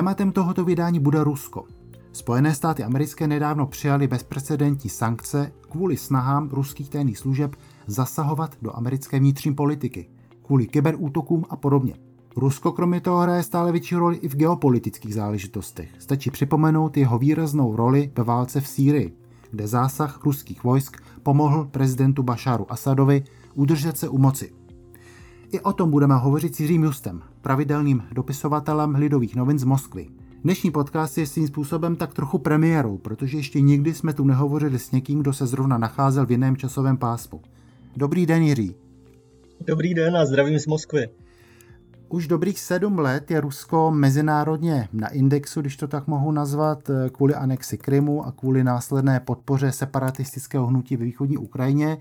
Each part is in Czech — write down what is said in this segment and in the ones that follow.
Tématem tohoto vydání bude Rusko. Spojené státy americké nedávno přijali bezprecedentní sankce kvůli snahám ruských tajných služeb zasahovat do americké vnitřní politiky, kvůli kyberútokům a podobně. Rusko kromě toho hraje stále větší roli i v geopolitických záležitostech. Stačí připomenout jeho výraznou roli ve válce v Sýrii, kde zásah ruských vojsk pomohl prezidentu Bašáru Asadovi udržet se u moci. I o tom budeme hovořit s Jiřím Justem, pravidelným dopisovatelem Lidových novin z Moskvy. Dnešní podcast je svým způsobem tak trochu premiérou, protože ještě nikdy jsme tu nehovořili s někým, kdo se zrovna nacházel v jiném časovém pásmu. Dobrý den, Jiří. Dobrý den a zdravím z Moskvy. Už dobrých sedm let je Rusko mezinárodně na indexu, když to tak mohu nazvat, kvůli anexi Krymu a kvůli následné podpoře separatistického hnutí ve východní Ukrajině.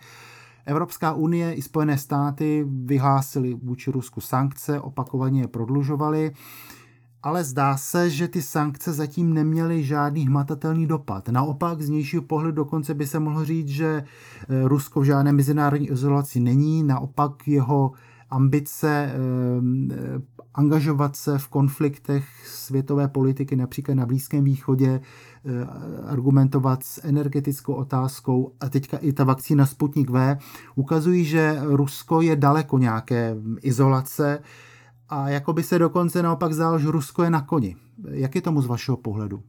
Evropská unie i Spojené státy vyhlásily vůči Rusku sankce, opakovaně je prodlužovaly, ale zdá se, že ty sankce zatím neměly žádný hmatatelný dopad. Naopak z nějšího pohledu dokonce by se mohlo říct, že eh, Rusko v žádné mezinárodní izolaci není, naopak jeho ambice eh, angažovat se v konfliktech světové politiky, například na Blízkém východě, eh, argumentovat s energetickou otázkou a teďka i ta vakcína Sputnik V, ukazují, že Rusko je daleko nějaké izolace a jako by se dokonce naopak zdálo, že Rusko je na koni. Jak je tomu z vašeho pohledu?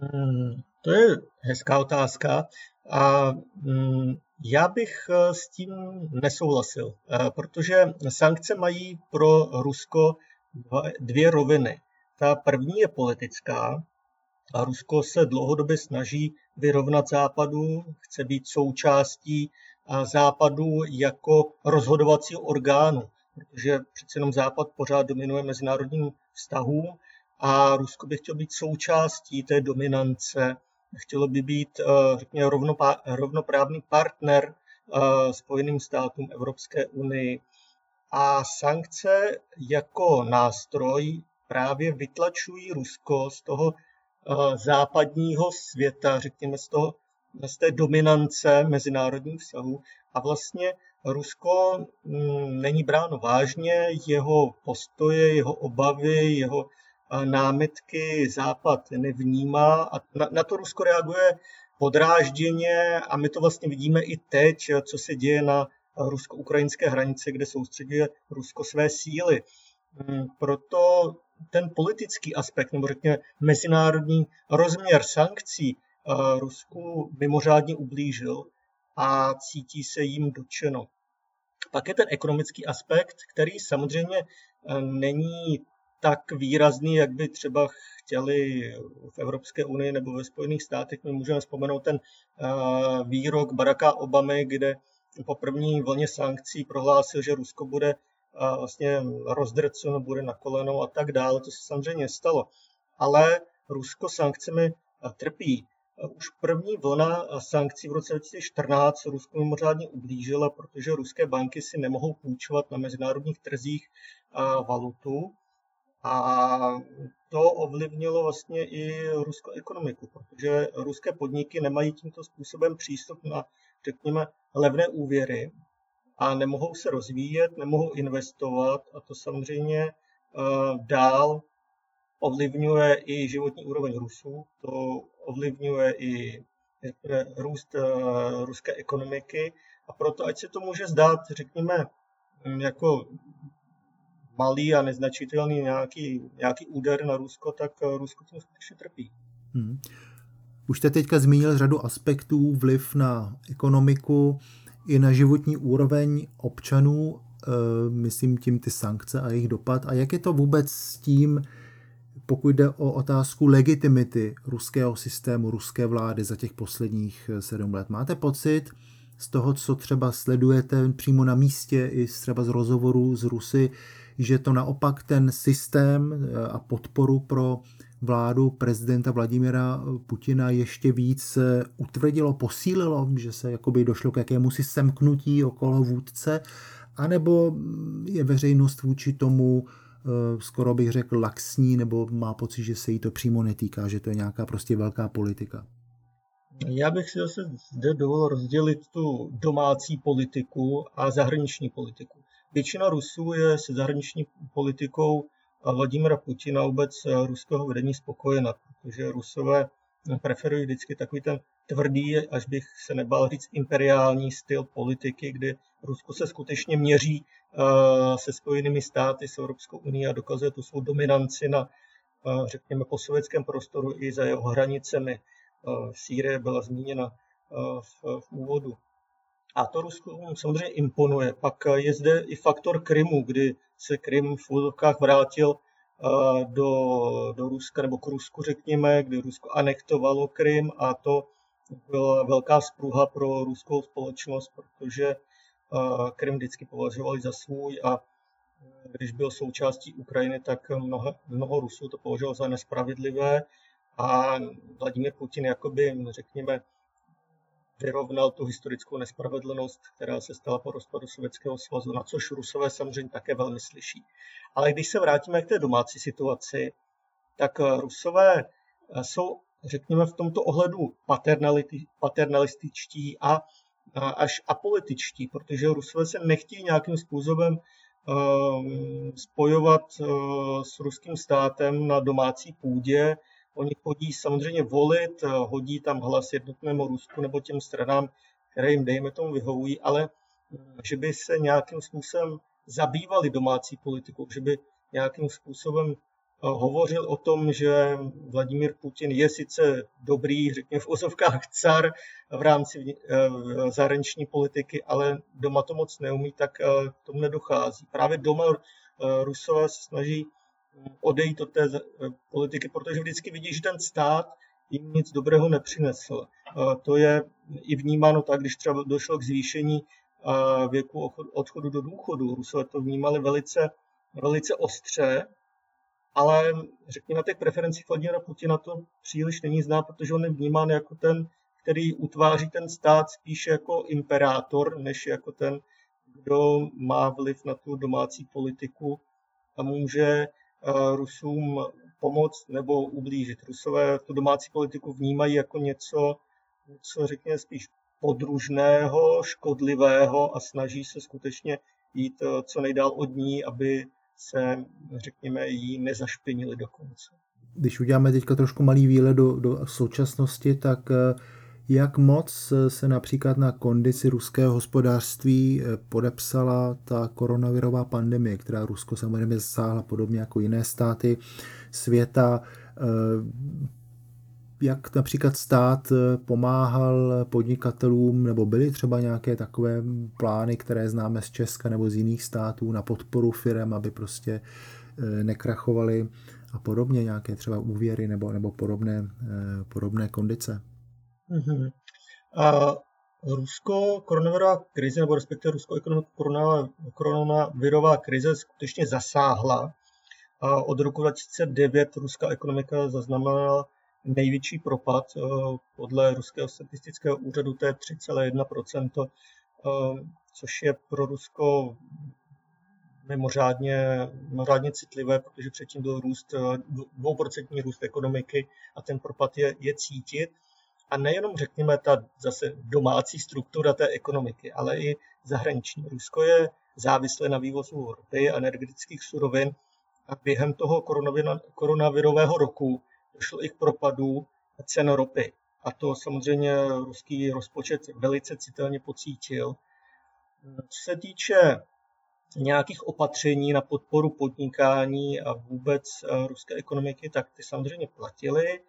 Hmm, to je hezká otázka a hmm, já bych eh, s tím nesouhlasil, eh, protože sankce mají pro Rusko dvě roviny. Ta první je politická a Rusko se dlouhodobě snaží vyrovnat západu, chce být součástí západu jako rozhodovacího orgánu, protože přece jenom západ pořád dominuje mezinárodním vztahům a Rusko by chtělo být součástí té dominance, chtělo by být, eh, řekněme, rovnoprávný partner eh, Spojeným státům Evropské unii a sankce jako nástroj právě vytlačují Rusko z toho eh, západního světa, řekněme z, toho, z té dominance mezinárodních vztahů. A vlastně Rusko mm, není bráno vážně, jeho postoje, jeho obavy, jeho eh, námitky Západ nevnímá a na, na to Rusko reaguje podrážděně a my to vlastně vidíme i teď, co se děje na rusko-ukrajinské hranice, kde soustředuje Rusko své síly. Mm, proto ten politický aspekt, nebo řekněme mezinárodní rozměr sankcí eh, Rusku mimořádně ublížil a cítí se jim dočeno. Pak je ten ekonomický aspekt, který samozřejmě eh, není tak výrazný, jak by třeba chtěli v Evropské unii nebo ve Spojených státech. My můžeme vzpomenout ten eh, výrok Baracka Obamy, kde po první vlně sankcí prohlásil, že Rusko bude vlastně rozdrceno, bude na kolenou a tak dále. To se samozřejmě stalo. Ale Rusko sankcemi trpí. Už první vlna sankcí v roce 2014 Rusko mimořádně ublížila, protože ruské banky si nemohou půjčovat na mezinárodních trzích valutu. A to ovlivnilo vlastně i ruskou ekonomiku, protože ruské podniky nemají tímto způsobem přístup na, řekněme, levné úvěry a nemohou se rozvíjet, nemohou investovat a to samozřejmě uh, dál ovlivňuje i životní úroveň Rusů, to ovlivňuje i růst uh, ruské ekonomiky a proto, ať se to může zdát, řekněme, jako malý a neznačitelný nějaký, nějaký úder na Rusko, tak eh, Rusko tím skutečně trpí. Hmm. Už jste teďka zmínil řadu aspektů, vliv na ekonomiku i na životní úroveň občanů, eh, myslím tím ty sankce a jejich dopad. A jak je to vůbec s tím, pokud jde o otázku legitimity ruského systému, ruské vlády za těch posledních eh, sedm let? Máte pocit, z toho, co třeba sledujete přímo na místě i třeba z rozhovorů z Rusy, že to naopak ten systém eh, a podporu pro vládu prezidenta Vladimira Putina ještě víc utvrdilo, posílilo, že se jakoby došlo k jakému si semknutí okolo vůdce, anebo je veřejnost vůči tomu eh, skoro bych řekl laxní, nebo má pocit, že se jí to přímo netýká, že to je nějaká prostě velká politika? Já bych si zase zde dovolil rozdělit tu domácí politiku a zahraniční politiku. Většina Rusů je se zahraniční politikou Vladimira Putina vůbec eh, ruského vedení spokojena, protože Rusové preferují vždycky takový ten tvrdý, až bych se nebál říct, imperiální styl politiky, kdy Rusko se skutečně měří eh, se spojenými státy, s Evropskou unii a dokazuje tu svou dominanci na, eh, řekněme, sovětském prostoru i za jeho hranicemi. Sýrie byla zmíněna v, v úvodu. A to Rusku samozřejmě imponuje. Pak je zde i faktor Krymu, kdy se Krym v úvodovkách vrátil eh, do, do Ruska, nebo k Rusku řekněme, kdy Rusko anektovalo Krym a to byla velká spruha pro ruskou společnost, protože eh, Krym vždycky považovali za svůj a když byl součástí Ukrajiny, tak mnoho, mnoho Rusů to považovalo za nespravedlivé a Vladimír Putin jakoby, řekněme, vyrovnal tu historickou nespravedlnost, která se stala po rozpadu Sovětského svazu, na což Rusové samozřejmě také velmi slyší. Ale když se vrátíme k té domácí situaci, tak eh, Rusové eh, jsou, řekněme, v tomto ohledu paternalističtí a až apolitičtí, protože Rusové se nechtějí nějakým způsobem ehm, spojovat eh, s ruským státem na domácí půdě, Oni chodí samozřejmě volit, eh, hodí tam hlas jednotnému Rusku nebo těm stranám, které jim, dejme tomu, vyhovují, ale eh, že by se nějakým způsobem zabývali domácí politikou, že by nějakým způsobem eh, hovořil o tom, že Vladimír Putin je sice dobrý, řekněme v ozovkách car v rámci zahraniční politiky, ale doma to moc neumí, tak k tomu nedochází. Právě doma Rusové se snaží odejít od té politiky, protože vždycky vidí, že ten stát jim nic dobrého nepřinesl. To je i vnímáno tak, když třeba došlo k zvýšení věku odchodu do důchodu. Rusové to vnímali velice, velice ostře, ale řekněme na těch preferencích Vladimira Putina to příliš není zná, protože on je vnímán jako ten, který utváří ten stát spíše jako imperátor, než jako ten, kdo má vliv na tu domácí politiku a může Eh, Rusům pomoct nebo ublížit. Rusové tu domácí politiku vnímají jako něco, co řekněme spíš podružného, škodlivého a snaží se skutečně jít eh, co nejdál od ní, aby se, řekněme, jí nezašpinili do konce. Když uděláme teďka trošku malý výlet do, do současnosti, tak eh, jak moc se například na kondici ruského hospodářství eh, podepsala ta koronavirová pandemie, která Rusko samozřejmě zasáhla podobně jako jiné státy světa. Eh, jak například stát eh, pomáhal podnikatelům, nebo byly třeba nějaké takové plány, které známe z Česka nebo z jiných států na podporu firm, aby prostě nekrachovali a podobně, nějaké třeba úvěry nebo, nebo podobné, podobné kondice? Mm-hmm. A Rusko koronavirová krize, nebo respektive Rusko koronavirová krize skutečně zasáhla. A od roku 2009 ruská ekonomika zaznamenala největší propad. Podle Ruského statistického úřadu to je 3,1%, což je pro Rusko mimořádně, mimořádně citlivé, protože předtím byl růst, dvouprocentní růst ekonomiky a ten propad je, je cítit a nejenom řekněme ta zase domácí struktura té ekonomiky, ale i zahraniční. Rusko je závislé na vývozu ropy a energetických surovin a během toho koronavirového roku došlo i k propadu cen ropy. A to samozřejmě ruský rozpočet velice citelně pocítil. Co se týče nějakých opatření na podporu podnikání a vůbec eh, ruské ekonomiky, tak ty samozřejmě platily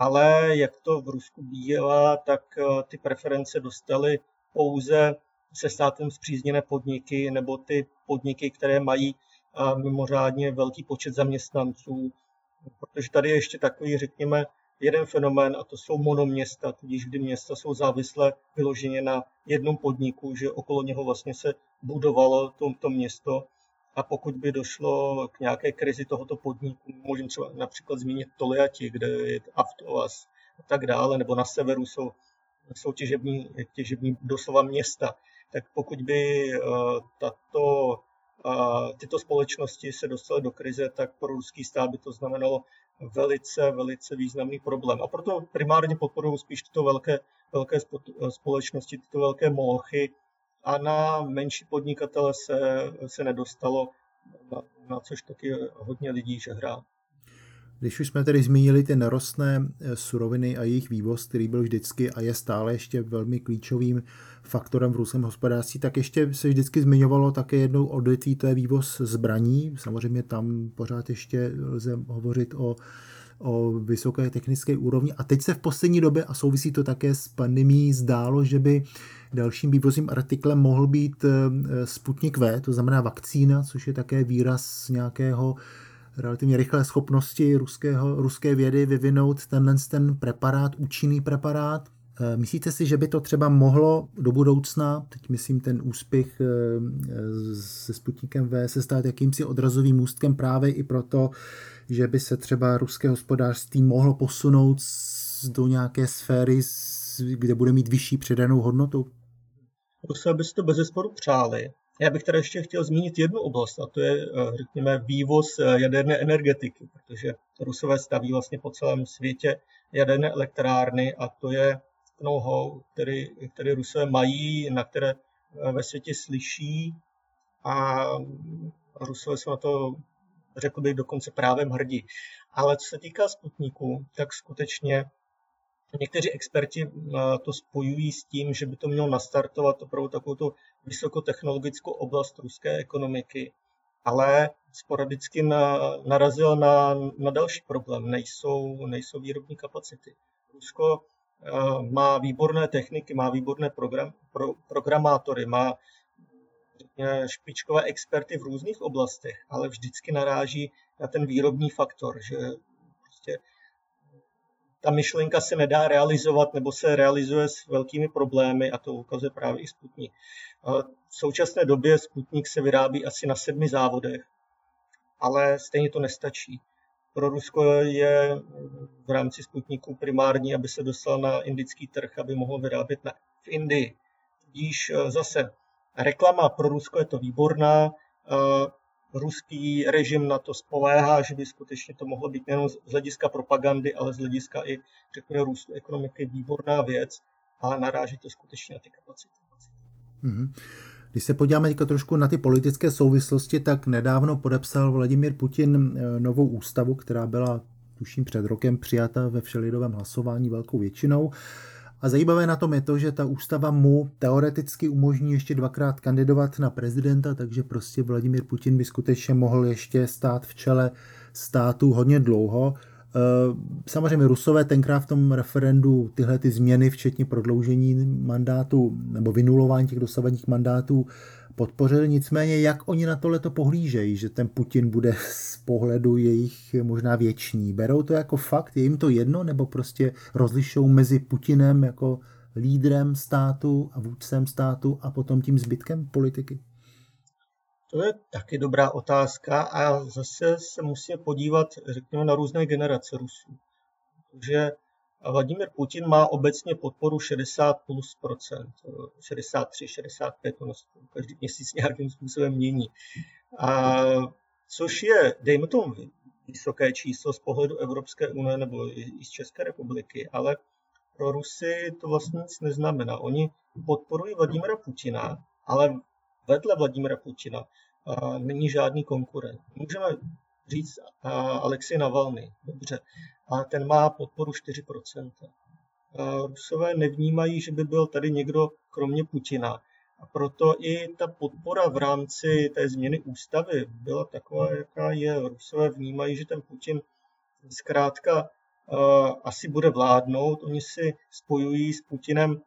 ale jak to v Rusku bývá, tak eh, ty preference dostaly pouze se státem zpřízněné podniky nebo ty podniky, které mají eh, mimořádně velký počet zaměstnanců, protože tady je ještě takový, řekněme, jeden fenomén a to jsou monoměsta, tudíž kdy města jsou závislé vyloženě na jednom podniku, že okolo něho vlastně se budovalo to, to město a pokud by došlo k nějaké krizi tohoto podniku, můžeme třeba například zmínit Toliati, kde je Avtovas a tak dále, nebo na severu jsou, jsou těžební, těžební doslova města, tak pokud by uh, tato tyto společnosti se dostaly do krize, tak pro ruský stát by to znamenalo velice, velice významný problém. A proto primárně podporují spíš tyto velké, velké společnosti, tyto velké molochy a na menší podnikatele se, se nedostalo, na, na což taky hodně lidí žehrá. Když už jsme tedy zmínili ty nerostné eh, suroviny a jejich vývoz, který byl vždycky a je stále ještě velmi klíčovým faktorem v ruském hospodářství, tak ještě se vždycky zmiňovalo také jednou odvětví, to je vývoz zbraní. Samozřejmě tam pořád ještě lze hovořit o o vysoké technické úrovni. A teď se v poslední době, a souvisí to také s pandemí, zdálo, že by dalším vývozním artiklem mohl být eh, Sputnik V, to znamená vakcína, což je také výraz nějakého relativně rychlé schopnosti ruského, ruské vědy vyvinout tenhle ten preparát, účinný preparát. Eh, myslíte si, že by to třeba mohlo do budoucna, teď myslím ten úspěch eh, se Sputnikem V, se stát jakýmsi odrazovým můstkem právě i proto, že by se třeba ruské hospodářství mohlo posunout do nějaké sféry, kde bude mít vyšší přidanou hodnotu? Rusové by si to bez zesporu přáli, já bych tady ještě chtěl zmínit jednu oblast, a to je, eh, řekněme, vývoz eh, jaderné energetiky, protože Rusové staví vlastně po celém světě jaderné elektrárny a to je know-how, který, který Rusové mají, na které eh, ve světě slyší a Rusové jsou na to, řekl bych, dokonce právem hrdí. Ale co se týká Sputniku, tak skutečně Někteří experti eh, to spojují s tím, že by to mělo nastartovat opravdu takovou tu vysokotechnologickou oblast ruské ekonomiky, ale sporadicky na, narazil na, na další problém. Nejsou, nejsou výrobní kapacity. Rusko má výborné techniky, má výborné program, pro, programátory, má špičkové experty v různých oblastech, ale vždycky naráží na ten výrobní faktor, že prostě ta myšlenka se nedá realizovat nebo se realizuje s velkými problémy a to ukazuje právě i Sputnik. V současné době Sputnik se vyrábí asi na sedmi závodech, ale stejně to nestačí. Pro Rusko je v rámci Sputniku primární, aby se dostal na indický trh, aby mohl vyrábět na, v Indii. Tudíž e, zase reklama pro Rusko je to výborná, e, ruský režim na to spoléhá, že by skutečně to mohlo být nejen z hlediska propagandy, ale z hlediska i, řekněme, růstu ekonomiky výborná věc, ale naráží to skutečně na ty kapacity. Mm-hmm. Když se podíváme teďka trošku na ty politické souvislosti, tak nedávno podepsal Vladimír Putin eh, novou ústavu, která byla tuším před rokem přijata ve všelidovém hlasování velkou většinou. A zajímavé na tom je to, že ta ústava mu teoreticky umožní ještě dvakrát kandidovat na prezidenta, takže prostě Vladimír Putin by skutečně mohl ještě stát v čele státu hodně dlouho. Eh, samozřejmě Rusové tenkrát v tom referendu tyhle ty změny, včetně prodloužení mandátu nebo vynulování těch dosavadních mandátů, podpořili. Nicméně, jak oni na tohle to pohlížejí, že ten Putin bude z pohledu jejich možná věčný? Berou to jako fakt? Je jim to jedno? Nebo prostě rozlišou mezi Putinem jako lídrem státu a vůdcem státu a potom tím zbytkem politiky? To je taky dobrá otázka a zase se musíme podívat, řekněme, na různé generace Rusů. Takže Vladimir Putin má obecně podporu 60 plus procent, 63, 65, ono každý měsíc nějakým způsobem mění. A, což je, dejme tomu, vysoké číslo z pohledu Evropské unie nebo i z České republiky, ale pro Rusy to vlastně nic neznamená. Oni podporují Vladimira Putina, ale vedle Vladimira Putina není žádný konkurent. Můžeme říct Alexej Navalny, dobře, a ten má podporu 4%. Rusové nevnímají, že by byl tady někdo kromě Putina. A proto i ta podpora v rámci té změny ústavy byla taková, jaká je. Rusové vnímají, že ten Putin zkrátka asi bude vládnout. Oni si spojují s Putinem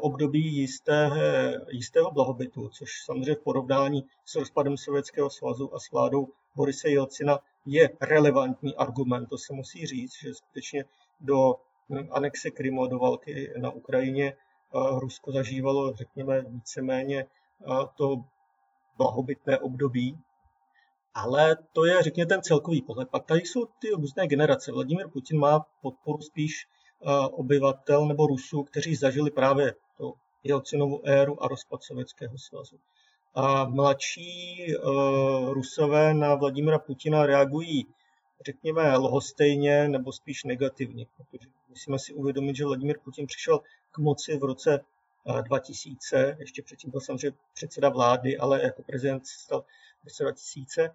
období jistého, jistého blahobytu, což samozřejmě v porovnání s rozpadem Sovětského svazu a s vládou Borise Jelcina je relevantní argument. To se musí říct, že skutečně do anexe Krymu a do války na Ukrajině Rusko zažívalo, řekněme, víceméně to blahobytné období. Ale to je, řekněme, ten celkový pohled. Pak tady jsou ty různé generace. Vladimir Putin má podporu spíš obyvatel nebo Rusů, kteří zažili právě to Jelcinovu éru a rozpad Sovětského svazu. A mladší uh, Rusové na Vladimira Putina reagují, řekněme, lhostejně nebo spíš negativně, protože musíme si uvědomit, že Vladimir Putin přišel k moci v roce 2000, ještě předtím byl samozřejmě předseda vlády, ale jako prezident stal v roce 2000.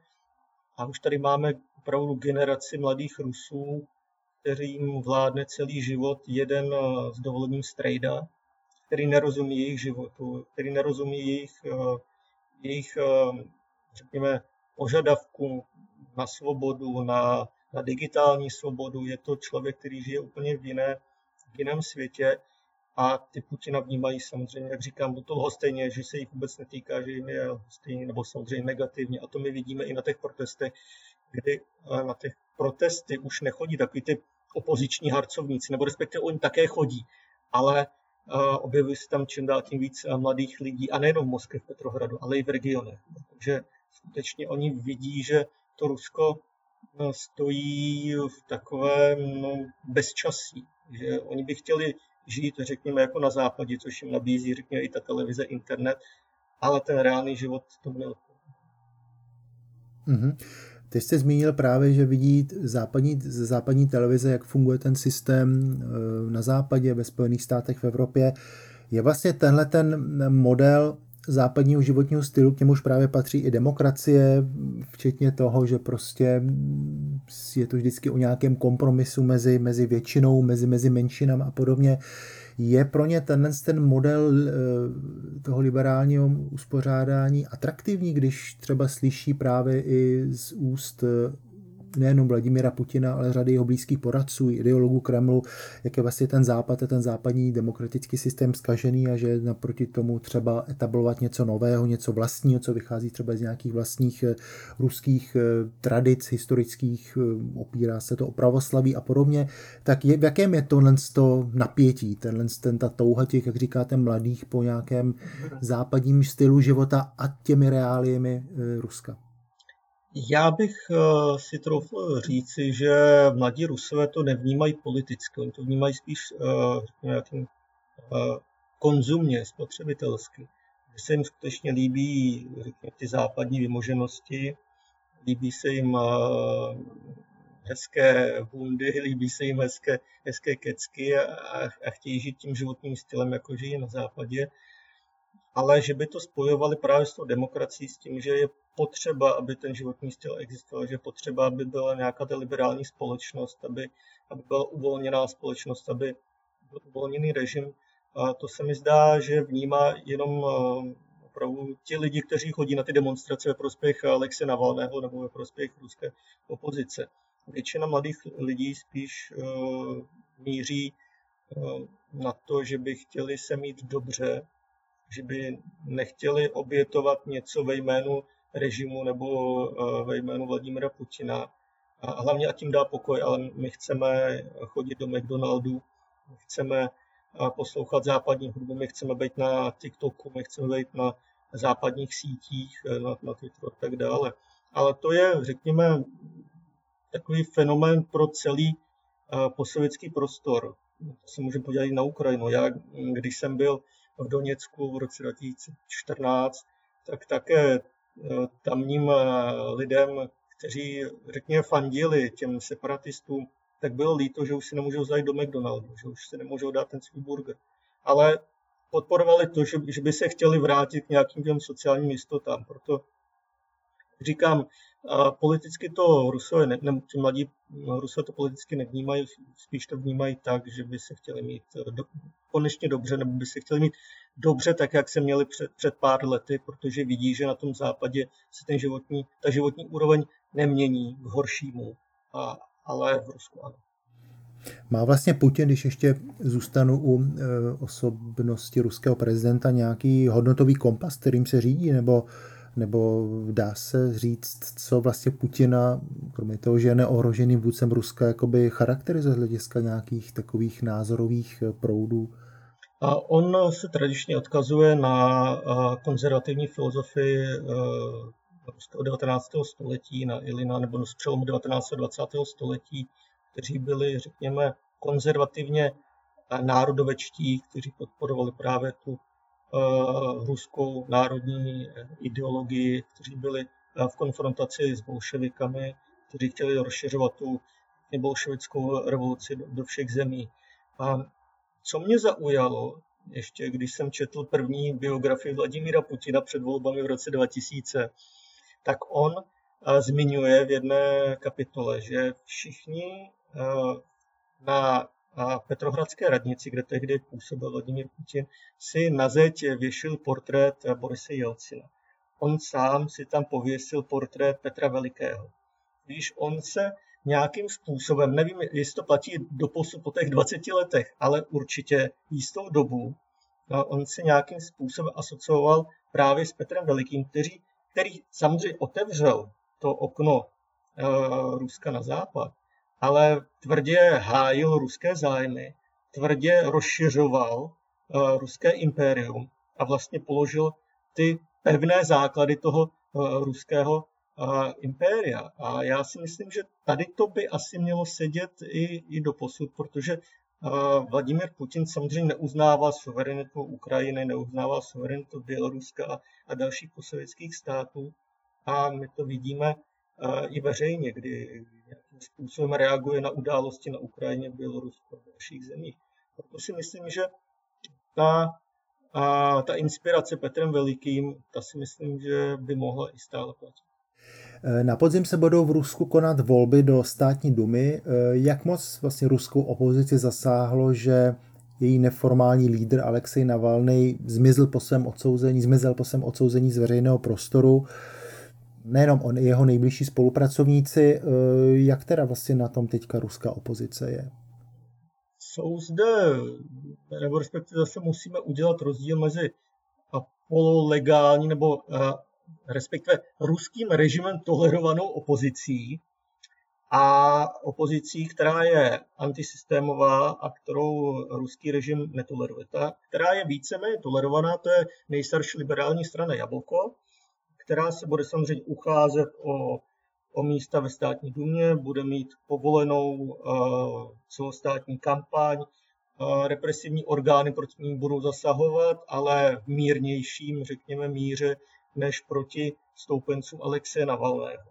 A už tady máme opravdu generaci mladých Rusů, kterým vládne celý život jeden s dovolením strejda, který nerozumí jejich životu, který nerozumí jejich, jejich řekněme, požadavků na svobodu, na, na digitální svobodu. Je to člověk, který žije úplně v, jiné, v jiném světě a ty Putina vnímají samozřejmě, jak říkám, do toho stejně, že se jich vůbec netýká, že jim je stejně nebo samozřejmě negativně. A to my vidíme i na těch protestech, kdy eh, na těch protesty už nechodí takový ty opoziční harcovníci, nebo respektive oni také chodí, ale uh, objevují se tam čím dál tím víc eh, mladých lidí, a nejenom v Moskvě, v Petrohradu, ale i v regionech. Takže skutečně oni vidí, že to Rusko stojí v takovém no, bezčasí, že oni by chtěli žít, řekněme, jako na západě, což jim nabízí, řekněme, i ta televize, internet, ale ten reálný život to neodpovídá. Mm-hmm. Ty jste zmínil právě, že vidí západní, západní televize, jak funguje ten systém eh, na západě, ve Spojených státech, v Evropě. Je vlastně tenhle ten model západního životního stylu, k němuž právě patří i demokracie, včetně toho, že prostě je to vždycky o nějakém kompromisu mezi, mezi většinou, mezi, mezi menšinami a podobně. Je pro ně tenhle ten model eh, toho liberálního uspořádání atraktivní, když třeba slyší právě i z úst eh, nejenom Vladimira Putina, ale řady jeho blízkých poradců, ideologů Kremlu, jak je vlastně ten západ a ten západní demokratický systém zkažený a že naproti tomu třeba etablovat něco nového, něco vlastního, co vychází třeba z nějakých vlastních eh, ruských eh, tradic historických, eh, opírá se to o pravoslaví a podobně, tak je, v jakém je tohle to napětí, tenhle ten, ta touha těch, jak říkáte, mladých po nějakém západním stylu života a těmi reáliemi Ruska? Já bych eh, si troufl říci, že mladí Rusové to nevnímají politicky, oni to vnímají spíš eh, nějakým eh, konzumně, spotřebitelsky. Že se jim skutečně líbí řekněme, ty západní vymoženosti, líbí se jim hezké bundy, líbí se jim hezké, hezké kecky a, a chtějí žít tím životním stylem, jako žijí na západě ale že by to spojovali právě s tou demokracií, s tím, že je potřeba, aby ten životní styl existoval, že je potřeba, aby byla nějaká ta liberální společnost, aby, aby byla uvolněná společnost, aby byl uvolněný režim. A to se mi zdá, že vnímá jenom eh, opravdu ti lidi, kteří chodí na ty demonstrace ve prospěch Alexe Navalného nebo ve prospěch ruské opozice. Většina mladých lidí spíš uh, míří uh, na to, že by chtěli se mít dobře, že by nechtěli obětovat něco ve jménu režimu nebo eh, ve jménu Vladimira Putina. A hlavně a tím dá pokoj, ale my chceme chodit do McDonaldu, chceme eh, poslouchat západní hudbu, my chceme být na TikToku, my chceme být na západních sítích, eh, na, na Twitteru a tak dále. Ale to je, řekněme, takový fenomén pro celý posovětský prostor. To se můžeme podívat i na Ukrajinu. Já, když jsem byl v Doněcku v roce 2014, tak také eh, tamním eh, lidem, kteří, řekněme, fandili těm separatistům, tak bylo líto, že už si nemůžou zajít do McDonaldu, že už si nemůžou dát ten svůj burger. Ale podporovali to, že, by se chtěli vrátit k nějakým těm sociálním jistotám. Proto říkám, politicky to Rusové, ne, ne, ti mladí Rusové to politicky nevnímají, spíš to vnímají tak, že by se chtěli mít eh, do, konečně dobře, nebo by se chtěli mít dobře tak, jak se měli před, před pár lety, protože vidí, že na tom západě se ten životní, ta životní úroveň nemění k horšímu, a, ale v Rusku ano. Má vlastně Putin, když ještě zůstanu u e, osobnosti ruského prezidenta, nějaký hodnotový kompas, kterým se řídí, nebo nebo dá se říct, co vlastně Putina, kromě toho, že je neohroženým vůdcem Ruska, jakoby charakterizuje z hlediska nějakých takových názorových proudů? On se tradičně odkazuje na konzervativní filozofii ruského 19. století, na Ilina nebo z přelomu 19. a 20. století, kteří byli, řekněme, konzervativně národovečtí, kteří podporovali právě tu uh, ruskou národní ideologii, kteří byli uh, v konfrontaci s bolševikami, kteří chtěli rozšiřovat tu bolševickou revoluci do, do všech zemí. A co mě zaujalo, ještě když jsem četl první biografii Vladimíra Putina před volbami v roce 2000, tak on uh, zmiňuje v jedné kapitole, že všichni uh, na a Petrohradské radnici, kde tehdy působil Vladimír Putin, si na zeď věšil portrét Borise Jelcina. On sám si tam pověsil portrét Petra Velikého. Když on se nějakým způsobem, nevím, jestli to platí do posud po těch 20 letech, ale určitě jistou dobu, on se nějakým způsobem asocioval právě s Petrem Velikým, který, který samozřejmě otevřel to okno uh, Ruska na západ, ale tvrdě hájil ruské zájmy, tvrdě rozšiřoval uh, ruské impérium a vlastně položil ty pevné základy toho uh, ruského impéria. A já si myslím, že tady to by asi mělo sedět i, i do posud, protože Vladimir Putin samozřejmě neuznává suverenitu Ukrajiny, neuznává suverenitu Běloruska a, a dalších posovětských států. A my to vidíme i veřejně, kdy způsobem reaguje na události na Ukrajině, Bělorusku a dalších zemích. Proto si myslím, že ta, a, ta inspirace Petrem Velikým, ta si myslím, že by mohla i stále platit. Na podzim se budou v Rusku konat volby do státní dumy. Jak moc vlastně ruskou opozici zasáhlo, že její neformální lídr Alexej Navalny zmizel po svém odsouzení, zmizel po svém odsouzení z veřejného prostoru nejenom on, jeho nejbližší spolupracovníci. Eh, jak teda vlastně na tom teďka ruská opozice je? Jsou zde, nebo respektive zase musíme udělat rozdíl mezi pololegální nebo eh, respektive ruským režimem tolerovanou opozicí a opozicí, která je antisystémová a kterou ruský režim netoleruje. Ta, která je víceméně tolerovaná, to je nejstarší liberální strana Jablko, která se bude samozřejmě ucházet o, o místa ve státní dumě, bude mít povolenou uh, celostátní kampaň, uh, represivní orgány proti ní budou zasahovat, ale v mírnějším, řekněme, míře, než proti stoupencům Alexeje Navalného.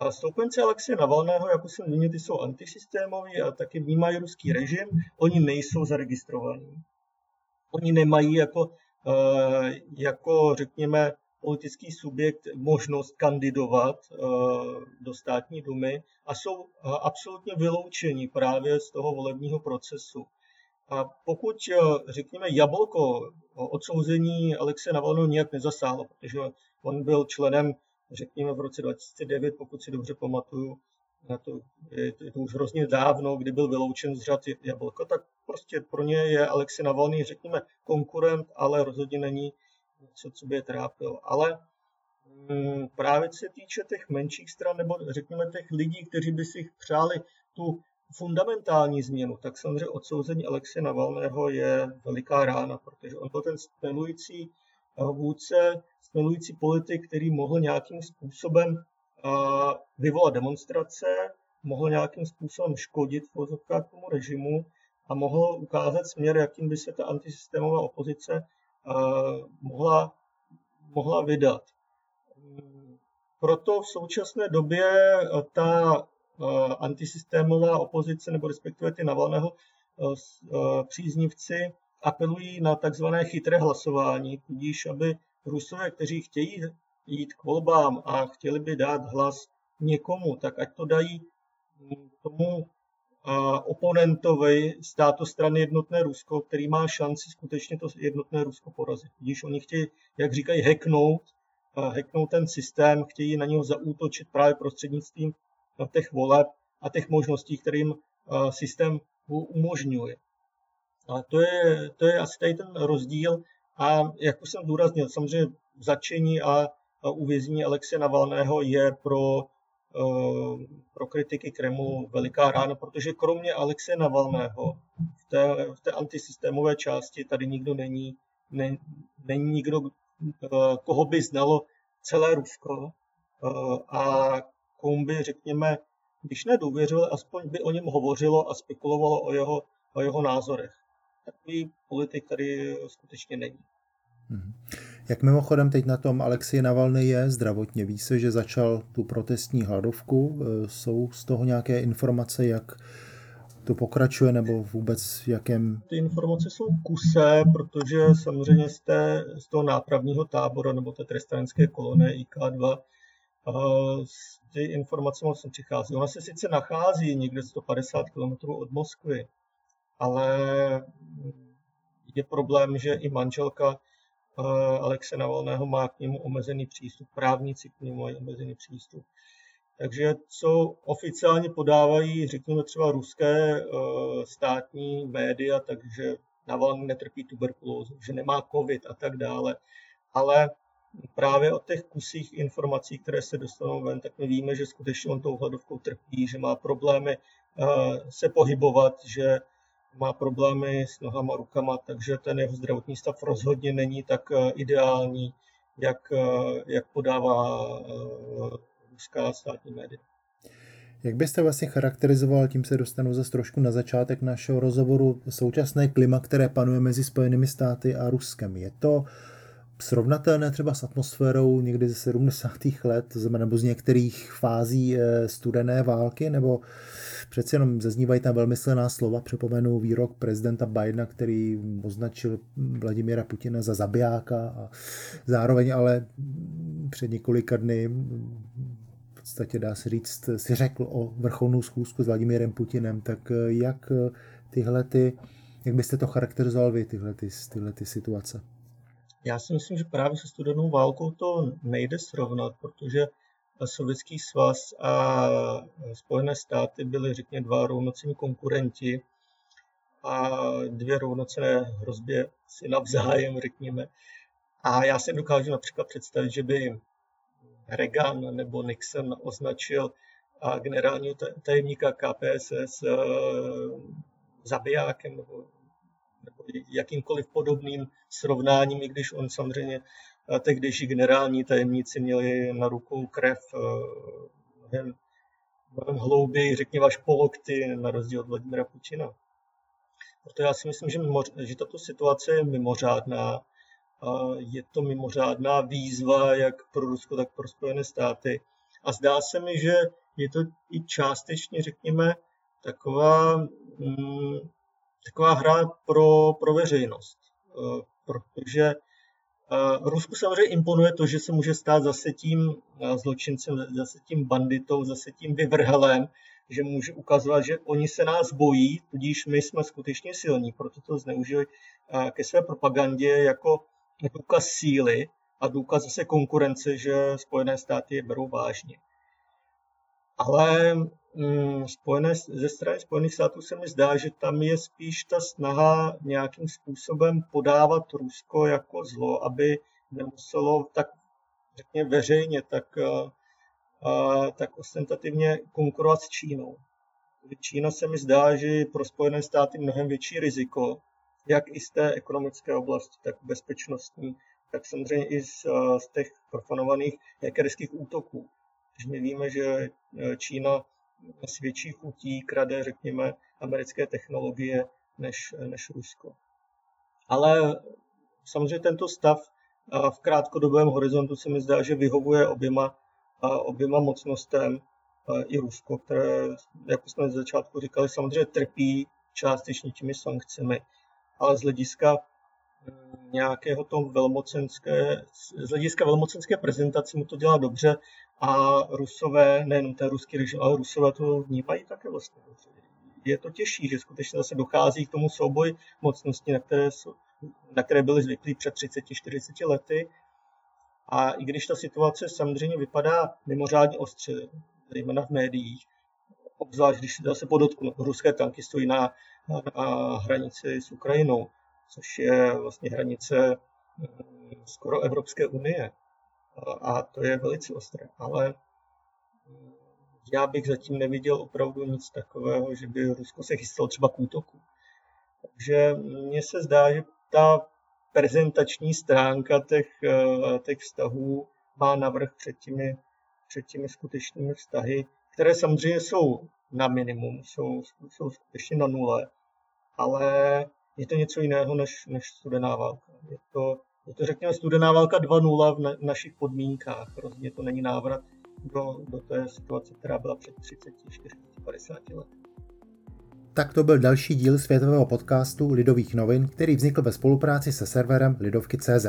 A stoupenci Alexeje Navalného, jako jsem zmínil, ty jsou antisystémoví a taky vnímají ruský režim. Oni nejsou zaregistrovaní. Oni nemají jako, jako řekněme, politický subjekt možnost kandidovat eh, do státní dumy a jsou eh, absolutně vyloučeni právě z toho volebního procesu. A pokud, eh, řekněme, jablko odsouzení Alexe Navalného nějak nezasáhlo, protože on byl členem, řekněme, v roce 2009, pokud si dobře pamatuju, na to, je, je to už hrozně dávno, kdy byl vyloučen z řad jablko, tak prostě pro ně je Alexej Navalný, řekněme, konkurent, ale rozhodně není něco, co by je trápilo. Ale mm, právě se týče těch menších stran, nebo řekněme těch lidí, kteří by si přáli tu fundamentální změnu, tak samozřejmě odsouzení Alexe Navalného je veliká rána, protože on byl ten stmelující vůdce, stmelující politik, který mohl nějakým způsobem vyvolat demonstrace, mohl nějakým způsobem škodit v tomu režimu a mohl ukázat směr, jakým by se ta antisystémová opozice mohla, mohla vydat. Proto v současné době ta antisystémová opozice, nebo respektive ty Navalného příznivci, apelují na takzvané chytré hlasování, tudíž aby Rusové, kteří chtějí jít k volbám a chtěli by dát hlas někomu, tak ať to dají tomu oponentovi státu strany Jednotné Rusko, který má šanci skutečně to jednotné Rusko porazit. Když oni chtějí, jak říkají, hacknout, hacknout ten systém, chtějí na něho zaútočit právě prostřednictvím těch voleb a těch možností, kterým systém umožňuje. A to je, to je asi tady ten rozdíl. A jak už jsem důraznil, samozřejmě začení a uvěznění Alexe Navalného je pro, pro kritiky Kremlu veliká rána, protože kromě Alexe Navalného v té, v té antisystémové části tady nikdo není, ne, není nikdo, koho by znalo celé Rusko a komu by, řekněme, když nedůvěřil, aspoň by o něm hovořilo a spekulovalo o jeho, o jeho názorech. Takový politik tady skutečně není. Mhm. Jak mimochodem teď na tom Alexej Navalny je zdravotně? Ví se, že začal tu protestní hladovku. E, jsou z toho nějaké informace, jak to pokračuje, nebo vůbec v jakém... Ty informace jsou kuse, protože samozřejmě z, té, z toho nápravního tábora nebo té trestanické kolony IK2 ty informace moc nepřichází. Ona se sice nachází někde 150 km od Moskvy, ale je problém, že i manželka eh, Alexe Navalného má k němu omezený přístup, právníci k němu mají omezený přístup. Takže co oficiálně podávají, řekněme třeba ruské eh, státní média, takže Navalny netrpí tuberkulózu, že nemá covid a tak dále. Ale právě o těch kusích informací, které se dostanou ven, tak my víme, že skutečně on tou hladovkou trpí, že má problémy eh, se pohybovat, že má problémy s nohama, rukama, takže ten jeho zdravotní stav rozhodně není tak eh, ideální, jak, eh, jak podává ruská státní média. Jak byste vlastně charakterizoval, tím se dostanu zase trošku na začátek našeho rozhovoru, současné klima, které panuje mezi Spojenými státy a Ruskem? Je to srovnatelné třeba s atmosférou někdy ze 70. let, nebo z některých fází eh, studené války, nebo přeci jenom zaznívají tam velmi silná slova. Připomenu výrok prezidenta Bidena, který označil Vladimíra Putina za zabijáka a zároveň ale před několika dny v podstatě dá se říct, si řekl o vrcholnou schůzku s Vladimírem Putinem, tak eh, jak eh, tyhle ty, jak byste to charakterizoval vy, tyhle, ty, tyhle ty situace? Já si myslím, že právě se studenou válkou to nejde srovnat, protože Sovětský svaz a Spojené státy byly, řekněme, dva rovnocenní konkurenti a dvě rovnocené hrozbě si navzájem, řekněme. A já si dokážu například představit, že by Reagan nebo Nixon označil generálního tajemníka KPSS eh, zabijákem nebo jakýmkoliv podobným srovnáním, i když on samozřejmě eh, tehdejší generální tajemníci měli na rukou krev eh, mnohem, mnohem hlouběji, řekněme až po lokty, na rozdíl od Vladimira Putina. Proto já si myslím, že, mimo, že tato situace je mimořádná. Je to mimořádná výzva jak pro Rusko, tak pro Spojené státy. A zdá se mi, že je to i částečně, řekněme, taková mm, taková hra pro, pro veřejnost, eh, protože eh, Rusku samozřejmě imponuje to, že se může stát zase tím eh, zločincem, zase tím banditou, zase tím vyvrhelem, že může ukazovat, že oni se nás bojí, tudíž my jsme skutečně silní, proto to zneužili ke své propagandě jako důkaz síly a důkaz zase konkurence, že Spojené státy je berou vážně. Ale mm, spojené, ze strany Spojených států se mi zdá, že tam je spíš ta snaha nějakým způsobem podávat Rusko jako zlo, aby nemuselo tak řekně veřejně, tak, a, tak ostentativně konkurovat s Čínou. Čína se mi zdá, že je pro Spojené státy mnohem větší riziko, jak i z té ekonomické oblasti, tak bezpečnostní, tak samozřejmě i z, z těch profanovaných hackerských útoků. Když my víme, že e, Čína s větší chutí krade, řekněme, americké technologie než, než Rusko. Ale samozřejmě tento stav v krátkodobém horizontu se mi zdá, že vyhovuje oběma, oběma mocnostem i Rusko, které, jak jsme z začátku říkali, samozřejmě trpí částečně těmi sankcemi, ale z hlediska nějakého toho velmocenské, z hlediska velmocenské prezentace mu to dělá dobře a Rusové, nejenom ten ruský režim, ale Rusové to vnímají také vlastně dobře. Je to těžší, že skutečně zase dochází k tomu souboj mocnosti, na které, na které byli zvyklí před 30-40 lety. A i když ta situace samozřejmě vypadá mimořádně ostře, zejména v médiích, obzvlášť když se podotknu, ruské tanky stojí na, na hranici s Ukrajinou, což je vlastně hranice mm, skoro Evropské unie. a to je velice ostré. Ale já bych zatím neviděl opravdu nic takového, že by Rusko se chystalo třeba k útoku. Takže mně se zdá, že ta prezentační stránka těch, eh, těch vztahů má navrh před těmi, před těmi skutečnými vztahy, které samozřejmě jsou na minimum, jsou, jsou skutečně na nule, ale je to něco jiného než, než studená válka. Je to, je to řekněme studená válka 2.0 v, na, v našich podmínkách. Rozhodně to není návrat do, do té situace, která byla před 30, 40, 50 lety. Tak to byl další díl světového podcastu Lidových novin, který vznikl ve spolupráci se serverem Lidovky.cz.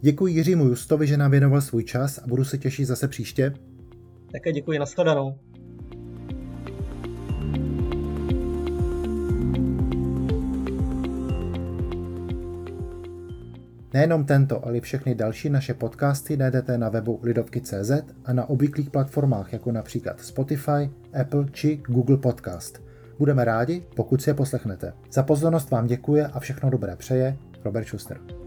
Děkuji Jiřímu Justovi, že nám věnoval svůj čas a budu se těšit zase příště. Také děkuji, nashledanou. Nejenom tento, ale i všechny další naše podcasty najdete na webu lidovky.cz a na obvyklých platformách jako například Spotify, Apple či Google Podcast. Budeme rádi, pokud si je poslechnete. Za pozornost vám děkuje a všechno dobré přeje Robert Schuster.